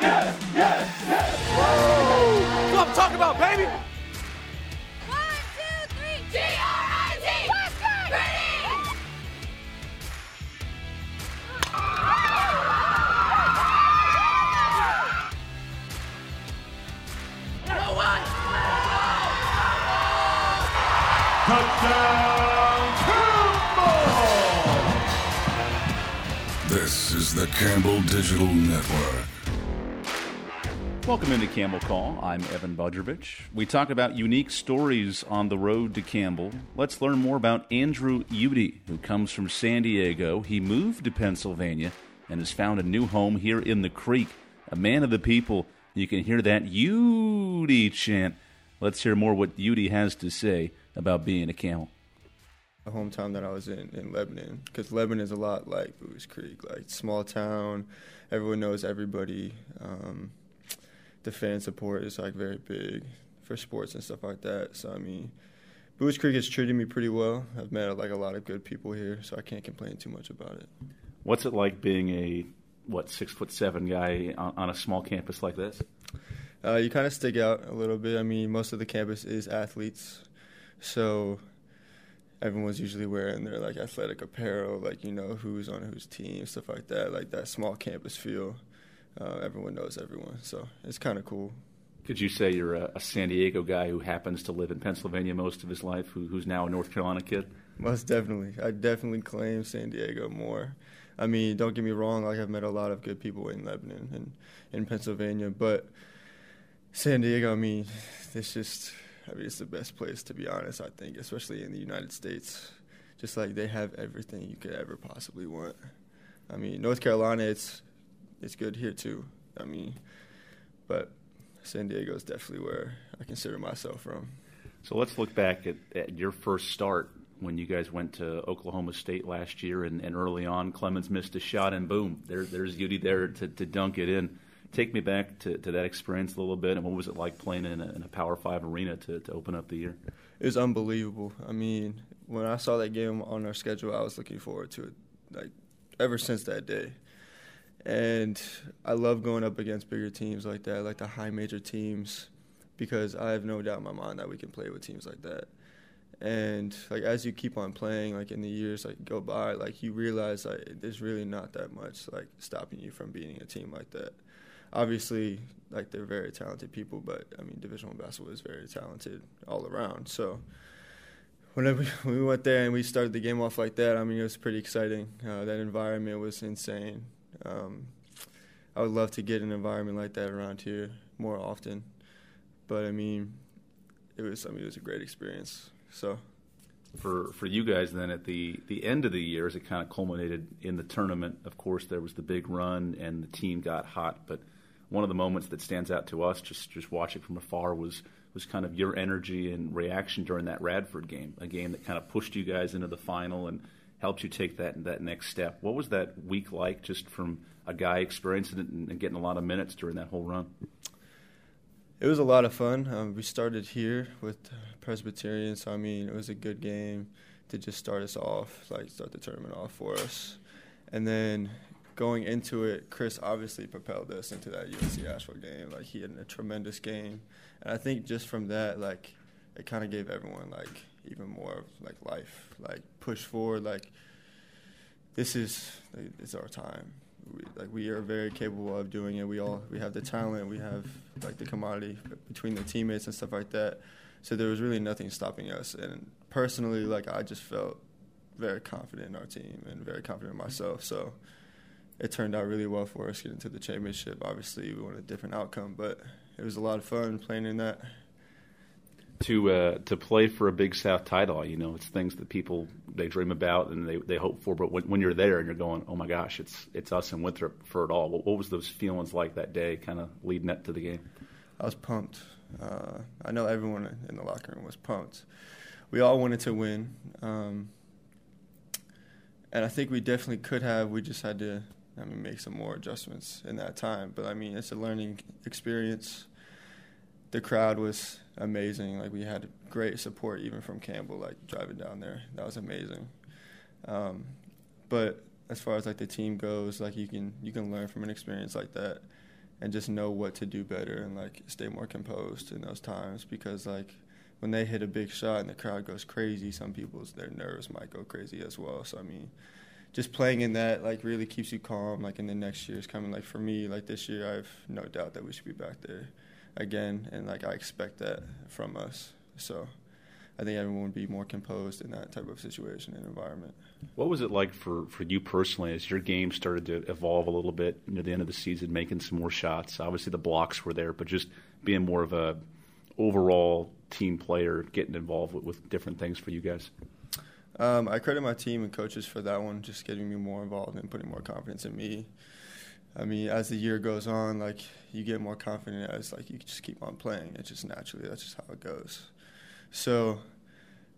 Yes, yes, yes. Woo! what I'm talking about, baby. One, two, three. G-R-I-T. Western. Ready. No one. Touchdown, Campbell! This is the Campbell Digital Network. Welcome into Campbell Call. I'm Evan Budrovich. We talk about unique stories on the road to Campbell. Let's learn more about Andrew Eudy, who comes from San Diego. He moved to Pennsylvania and has found a new home here in the Creek. A man of the people. You can hear that Eudy chant. Let's hear more what Eudy has to say about being a Camel. the hometown that I was in in Lebanon because Lebanon is a lot like Buies Creek, like small town. Everyone knows everybody. Um, the fan support is like very big for sports and stuff like that. So I mean, Buies Creek has treated me pretty well. I've met like a lot of good people here, so I can't complain too much about it. What's it like being a what six foot seven guy on, on a small campus like this? Uh, you kind of stick out a little bit. I mean, most of the campus is athletes, so everyone's usually wearing their like athletic apparel, like you know who's on whose team, stuff like that. Like that small campus feel. Uh, everyone knows everyone, so it's kind of cool. Could you say you're a, a San Diego guy who happens to live in Pennsylvania most of his life, who, who's now a North Carolina kid? Most definitely, I definitely claim San Diego more. I mean, don't get me wrong. Like I've met a lot of good people in Lebanon and in Pennsylvania, but San Diego, I mean, it's just, I mean, it's the best place to be honest. I think, especially in the United States, just like they have everything you could ever possibly want. I mean, North Carolina, it's it's good here too. I mean, but San Diego is definitely where I consider myself from. So let's look back at, at your first start when you guys went to Oklahoma State last year, and, and early on, Clemons missed a shot, and boom, there, there's Eudy there to, to dunk it in. Take me back to, to that experience a little bit, and what was it like playing in a, in a Power Five arena to, to open up the year? It was unbelievable. I mean, when I saw that game on our schedule, I was looking forward to it, like ever since that day. And I love going up against bigger teams like that, like the high major teams, because I have no doubt in my mind that we can play with teams like that. And like as you keep on playing, like in the years like go by, like you realize like there's really not that much like stopping you from beating a team like that. Obviously, like they're very talented people, but I mean, Division One basketball is very talented all around. So whenever we went there and we started the game off like that, I mean, it was pretty exciting. Uh, that environment was insane. Um, I would love to get an environment like that around here more often, but I mean, it was I mean it was a great experience. So For for you guys, then at the, the end of the year, as it kind of culminated in the tournament, of course, there was the big run and the team got hot. But one of the moments that stands out to us, just just watching from afar, was was kind of your energy and reaction during that Radford game, a game that kind of pushed you guys into the final and helped you take that that next step. What was that week like, just from a guy experiencing it and, and getting a lot of minutes during that whole run? it was a lot of fun. Um, we started here with Presbyterian, so I mean it was a good game to just start us off, like start the tournament off for us, and then going into it, Chris obviously propelled us into that UNC Asheville game. Like he had a tremendous game, and I think just from that, like it kind of gave everyone like even more of, like life, like push forward. Like this is like, it's our time. We, like we are very capable of doing it. We all we have the talent. We have like the commodity between the teammates and stuff like that. So there was really nothing stopping us. And personally, like I just felt very confident in our team and very confident in myself. So it turned out really well for us getting to the championship. Obviously, we wanted a different outcome, but it was a lot of fun playing in that. To uh, to play for a Big South title. You know, it's things that people they dream about and they, they hope for. But when, when you're there and you're going, oh my gosh, it's it's us and Winthrop for it all. What, what was those feelings like that day, kind of leading up to the game? I was pumped. Uh, I know everyone in the locker room was pumped. We all wanted to win, um, and I think we definitely could have. We just had to, I mean, make some more adjustments in that time. But I mean, it's a learning experience. The crowd was amazing. Like we had great support even from Campbell. Like driving down there, that was amazing. Um, but as far as like the team goes, like you can you can learn from an experience like that, and just know what to do better and like stay more composed in those times because like when they hit a big shot and the crowd goes crazy, some people's their nerves might go crazy as well. So I mean, just playing in that like really keeps you calm. Like in the next years coming, like for me, like this year, I have no doubt that we should be back there again, and like I expect that from us. So I think everyone would be more composed in that type of situation and environment. What was it like for, for you personally as your game started to evolve a little bit near the end of the season, making some more shots? Obviously, the blocks were there, but just being more of a overall team player, getting involved with, with different things for you guys. Um, I credit my team and coaches for that one, just getting me more involved and putting more confidence in me. I mean, as the year goes on, like you get more confident as like you just keep on playing. It's just naturally that's just how it goes. So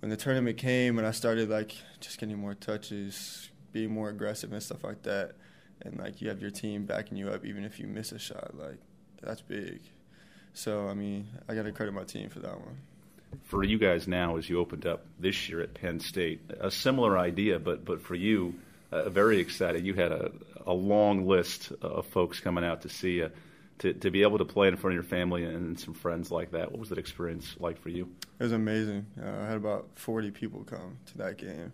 when the tournament came and I started like just getting more touches, being more aggressive and stuff like that, and like you have your team backing you up even if you miss a shot, like that's big. So I mean, I got to credit my team for that one. For you guys now, as you opened up this year at Penn State, a similar idea, but but for you, uh, very excited. You had a a long list of folks coming out to see you to, to be able to play in front of your family and some friends like that, what was that experience like for you? It was amazing. Uh, I had about 40 people come to that game.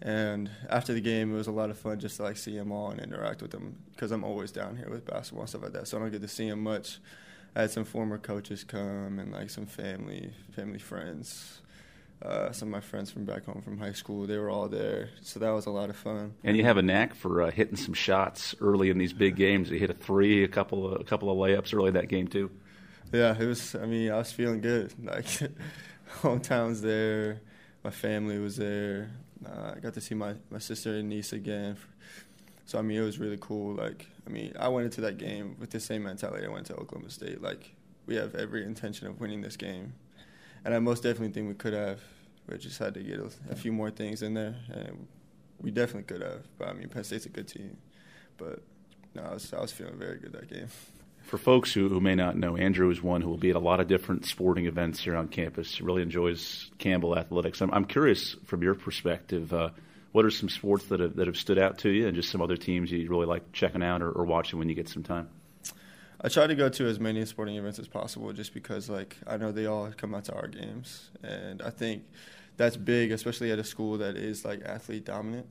And after the game, it was a lot of fun just to like see them all and interact with them because I'm always down here with basketball and stuff like that. So I don't get to see them much. I had some former coaches come and like some family, family friends uh, some of my friends from back home from high school. They were all there, so that was a lot of fun. And you have a knack for uh, hitting some shots early in these big games. You hit a three, a couple of a couple of layups early in that game too. Yeah, it was. I mean, I was feeling good. Like hometown's there, my family was there. Uh, I got to see my my sister and niece again. So I mean, it was really cool. Like I mean, I went into that game with the same mentality I went to Oklahoma State. Like we have every intention of winning this game and I most definitely think we could have. We just had to get a, a, few more things in there, and we definitely could have. But I mean, Penn State's a good team, but no, I was I was feeling very good that game. For folks who, who may not know, Andrew is one who will be at a lot of different sporting events here on campus. He really enjoys Campbell athletics. I'm, I'm curious from your perspective. Uh, what are some sports that have that have stood out to you, and just some other teams you really like checking out or, or watching when you get some time? I try to go to as many sporting events as possible, just because like I know they all come out to our games, and I think that's big, especially at a school that is like athlete dominant.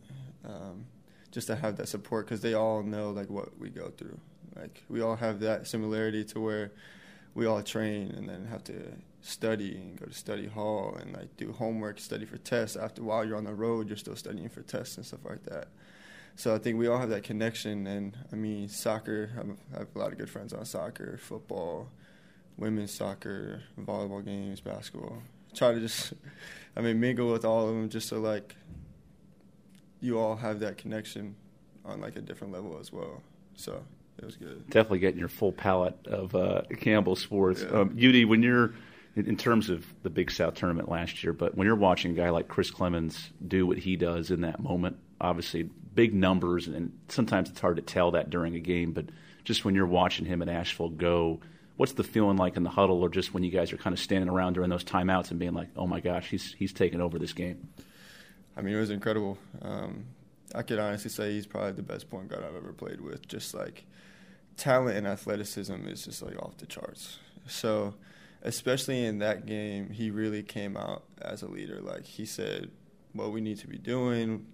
Um, just to have that support because they all know like what we go through. Like we all have that similarity to where we all train and then have to study and go to study hall and like do homework, study for tests. After while you're on the road, you're still studying for tests and stuff like that. So I think we all have that connection. And I mean, soccer, I have a lot of good friends on soccer, football, women's soccer, volleyball games, basketball. Try to just, I mean, mingle with all of them just so like you all have that connection on like a different level as well. So it was good. Definitely getting your full palette of uh, Campbell sports. Yeah. Um, Eudy, when you're in terms of the Big South tournament last year, but when you're watching a guy like Chris Clemons do what he does in that moment, obviously big numbers, and sometimes it's hard to tell that during a game. But just when you're watching him at Asheville go, what's the feeling like in the huddle, or just when you guys are kind of standing around during those timeouts and being like, "Oh my gosh, he's he's taking over this game." I mean, it was incredible. Um, I could honestly say he's probably the best point guard I've ever played with. Just like talent and athleticism is just like off the charts. So, especially in that game, he really came out as a leader. Like he said, what we need to be doing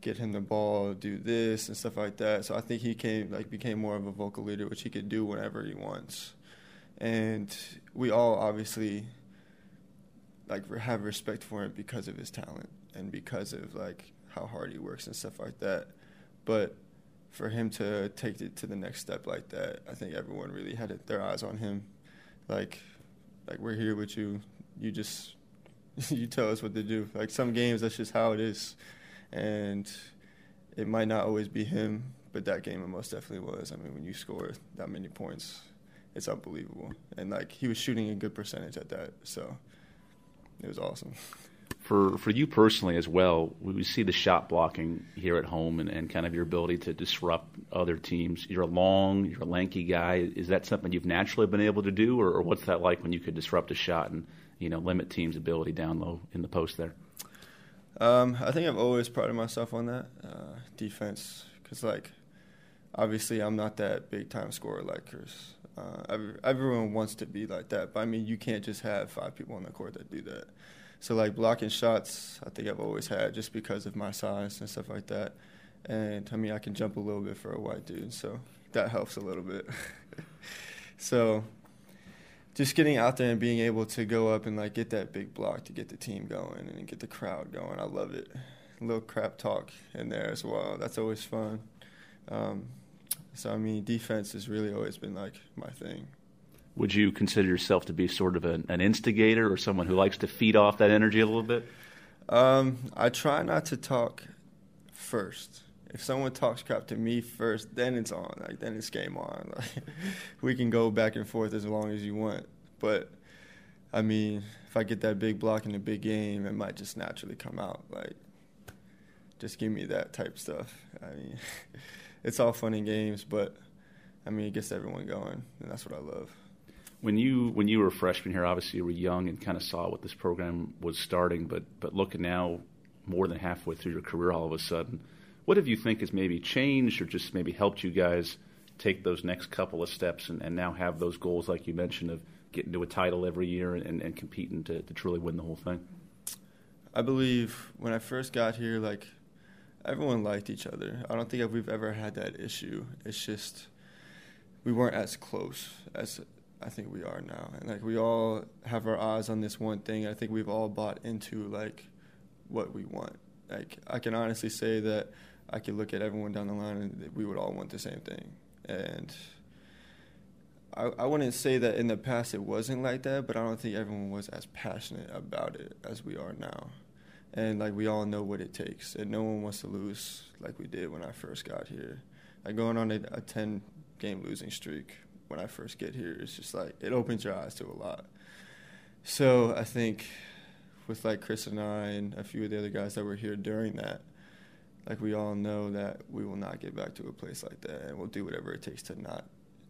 get him the ball, do this and stuff like that. So I think he came like became more of a vocal leader, which he could do whenever he wants. And we all obviously like have respect for him because of his talent and because of like how hard he works and stuff like that. But for him to take it to the next step like that, I think everyone really had their eyes on him. Like, like we're here with you. You just you tell us what to do. Like some games, that's just how it is and it might not always be him, but that game it most definitely was. I mean, when you score that many points, it's unbelievable. And like he was shooting a good percentage at that, so it was awesome. For for you personally as well, we see the shot blocking here at home and, and kind of your ability to disrupt other teams. You're a long, you're a lanky guy. Is that something you've naturally been able to do, or, or what's that like when you could disrupt a shot and you know limit teams' ability down low in the post there? Um, I think I've always prided myself on that uh, defense because, like, obviously I'm not that big time scorer like Chris. Uh, every, everyone wants to be like that, but I mean you can't just have five people on the court that do that. So like blocking shots, I think I've always had just because of my size and stuff like that. And I mean I can jump a little bit for a white dude, so that helps a little bit. so just getting out there and being able to go up and like get that big block to get the team going and get the crowd going, I love it. A little crap talk in there as well. That's always fun. Um, so I mean, defense has really always been like my thing. Would you consider yourself to be sort of an, an instigator or someone who likes to feed off that energy a little bit? Um, I try not to talk first. If someone talks crap to me first, then it's on. Like then it's game on. Like, we can go back and forth as long as you want. But I mean, if I get that big block in a big game, it might just naturally come out. Like just give me that type stuff. I mean, it's all fun and games, but I mean, it gets everyone going, and that's what I love. When you when you were a freshman here, obviously you were young and kind of saw what this program was starting, but but looking now, more than halfway through your career, all of a sudden, what have you think has maybe changed or just maybe helped you guys take those next couple of steps and, and now have those goals, like you mentioned, of getting to a title every year and, and competing to, to truly win the whole thing? I believe when I first got here, like everyone liked each other. I don't think we've ever had that issue. It's just we weren't as close as I think we are now. And like we all have our eyes on this one thing. I think we've all bought into like what we want. Like I can honestly say that I could look at everyone down the line and we would all want the same thing. And I, I wouldn't say that in the past it wasn't like that, but I don't think everyone was as passionate about it as we are now and like we all know what it takes, and no one wants to lose like we did when I first got here. Like going on a, a ten game losing streak when I first get here, it's just like it opens your eyes to a lot. So I think with like Chris and I and a few of the other guys that were here during that, like we all know that we will not get back to a place like that, and we'll do whatever it takes to not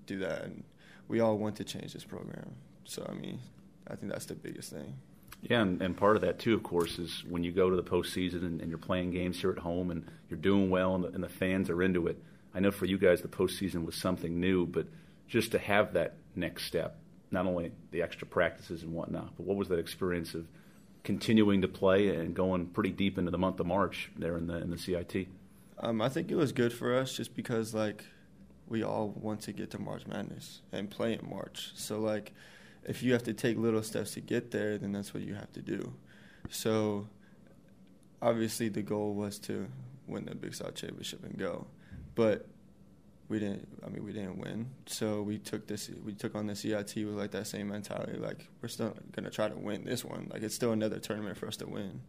do that. And we all want to change this program. So I mean, I think that's the biggest thing. Yeah, and, and part of that too, of course, is when you go to the postseason and, and you're playing games here at home and you're doing well and the, and the fans are into it. I know for you guys the postseason was something new, but just to have that next step, not only the extra practices and whatnot, but what was that experience of continuing to play and going pretty deep into the month of March there in the in the CIT? Um, I think it was good for us just because like we all want to get to March Madness and play in March. So like if you have to take little steps to get there, then that's what you have to do. So obviously the goal was to win the Big South Championship and go, but we didn't. I mean, we didn't win. So we took this. We took on the CIT with like that same mentality. Like we're still gonna try to win this one. Like it's still another tournament for us to win.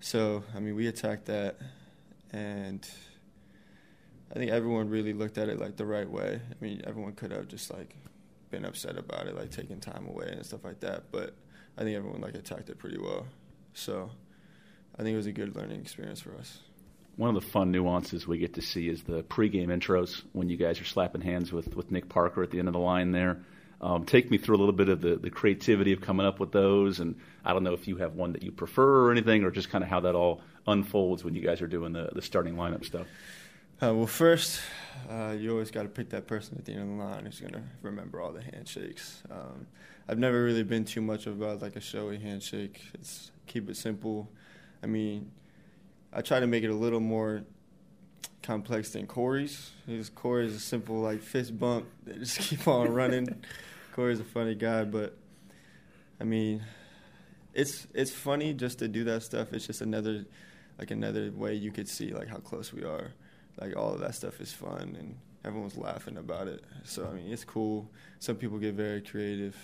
So I mean, we attacked that, and I think everyone really looked at it like the right way. I mean, everyone could have just like been upset about it, like taking time away and stuff like that. But I think everyone like attacked it pretty well. So I think it was a good learning experience for us. One of the fun nuances we get to see is the pregame intros when you guys are slapping hands with, with Nick Parker at the end of the line there. Um, take me through a little bit of the, the creativity of coming up with those, and I don't know if you have one that you prefer or anything, or just kind of how that all unfolds when you guys are doing the, the starting lineup stuff. Uh, well, first, uh, you always got to pick that person at the end of the line who's going to remember all the handshakes. Um, I've never really been too much about like a showy handshake. It's keep it simple. I mean, I try to make it a little more complex than Corey's. His Corey's a simple like fist bump. They just keep on running. Corey's a funny guy, but I mean, it's it's funny just to do that stuff. It's just another like another way you could see like how close we are like all of that stuff is fun and everyone's laughing about it. So I mean, it's cool. Some people get very creative,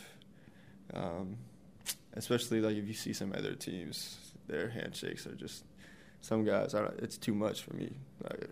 um, especially like if you see some other teams, their handshakes are just some guys. it's too much for me. Like,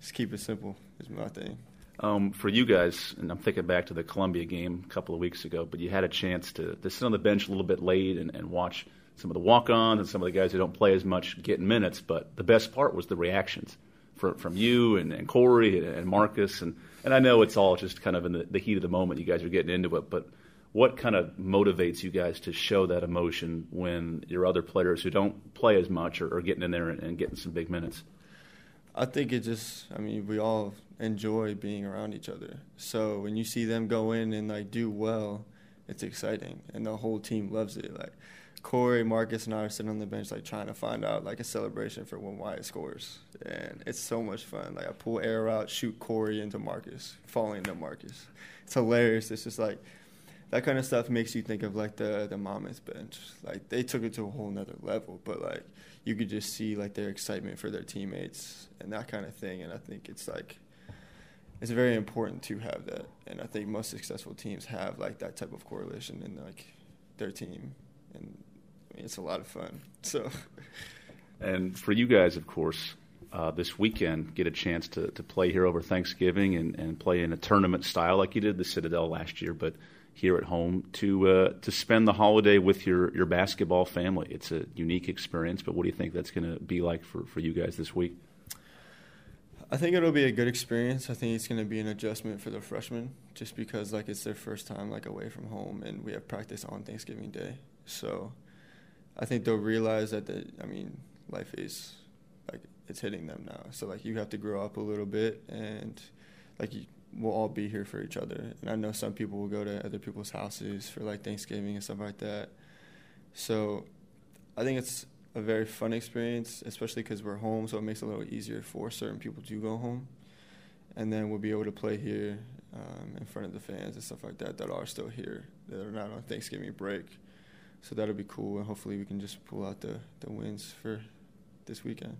just keep it simple is my thing. Um, for you guys, and I'm thinking back to the Columbia game a couple of weeks ago, but you had a chance to, to sit on the bench a little bit late and, and watch some of the walk-ons and some of the guys who don't play as much get minutes. But the best part was the reactions from from you and, and Corey and, Marcus and and I know it's all just kind of in the, the heat of the moment. You guys are getting into it, but what kind of motivates you guys to show that emotion when your other players who don't play as much are, are getting in there and, and, getting some big minutes? I think it just, I mean, we all enjoy being around each other. So when you see them go in and like do well, it's exciting, and the whole team loves it. Like Corey, Marcus, and I are sitting on the bench like trying to find out like a celebration for when Wyatt scores, and it's so much fun. Like I pull air out, shoot Corey into Marcus, falling into Marcus. It's hilarious. It's just like that kind of stuff makes you think of like the the Monmouth bench. Like they took it to a whole nother level, but like you could just see like their excitement for their teammates and that kind of thing. And I think it's like it's very important to have that. And I think most successful teams have like that type of correlation in like their team, and I mean, it's a lot of fun. So. And for you guys, of course, uh, this weekend get a chance to, to play here over Thanksgiving and, and play in a tournament style like you did the Citadel last year, but here at home to uh, to spend the holiday with your, your basketball family. It's a unique experience, but what do you think that's going to be like for, for you guys this week? I think it'll be a good experience. I think it's going to be an adjustment for the freshmen, just because like it's their first time like away from home, and we have practice on Thanksgiving Day. So, I think they'll realize that the I mean life is like it's hitting them now. So like you have to grow up a little bit, and like you, we'll all be here for each other. And I know some people will go to other people's houses for like Thanksgiving and stuff like that. So, I think it's a very fun experience, especially because we're home, so it makes it a little easier for certain people to go home. And then we'll be able to play here um, in front of the fans and stuff like that that are still here, that are not on Thanksgiving break. So that'll be cool, and hopefully we can just pull out the, the wins for this weekend.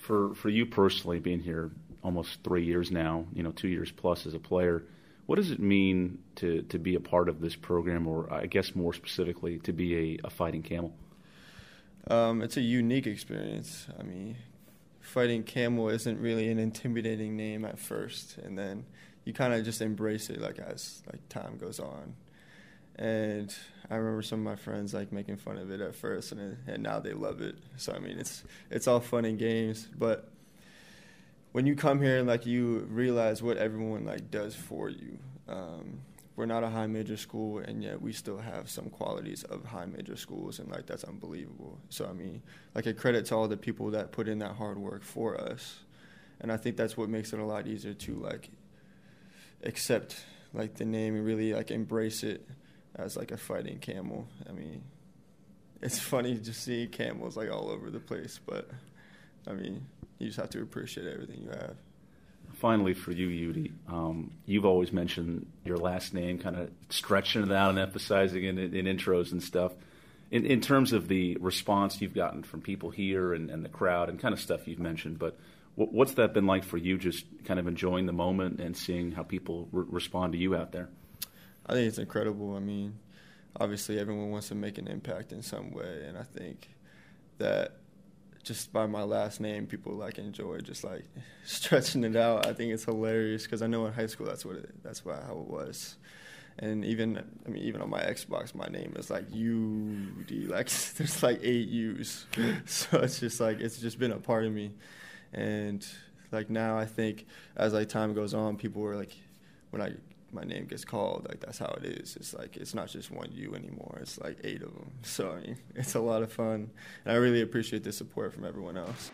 For for you personally, being here almost three years now, you know, two years plus as a player, what does it mean to, to be a part of this program, or I guess more specifically, to be a, a fighting camel? Um, it's a unique experience. I mean, fighting camel isn't really an intimidating name at first, and then you kind of just embrace it like as like time goes on. And I remember some of my friends like making fun of it at first, and and now they love it. So I mean, it's it's all fun and games, but when you come here and like you realize what everyone like does for you. Um, we're not a high major school, and yet we still have some qualities of high major schools, and like that's unbelievable. So I mean, like a credit to all the people that put in that hard work for us, and I think that's what makes it a lot easier to like accept like the name and really like embrace it as like a fighting camel. I mean, it's funny to see camels like all over the place, but I mean, you just have to appreciate everything you have finally, for you, Eudy, um, you've always mentioned your last name, kind of stretching it out and emphasizing it in, in intros and stuff. In, in, terms of the response you've gotten from people here and, and the crowd and kind of stuff you've mentioned, but w- what's that been like for you? Just kind of enjoying the moment and seeing how people re- respond to you out there. I think it's incredible. I mean, obviously everyone wants to make an impact in some way, and I think that just by my last name, people like enjoy just like stretching it out. I think it's hilarious because I know in high school that's what it, that's what, how it was. And even I mean even on my Xbox, my name is like UD. Like there's like eight U's, so it's just like it's just been a part of me. And like now, I think as like time goes on, people were like when I my name gets called, like that's how it is. It's like it's not just one you anymore. It's like eight of them. So I mean, it's a lot of fun, and I really appreciate the support from everyone else.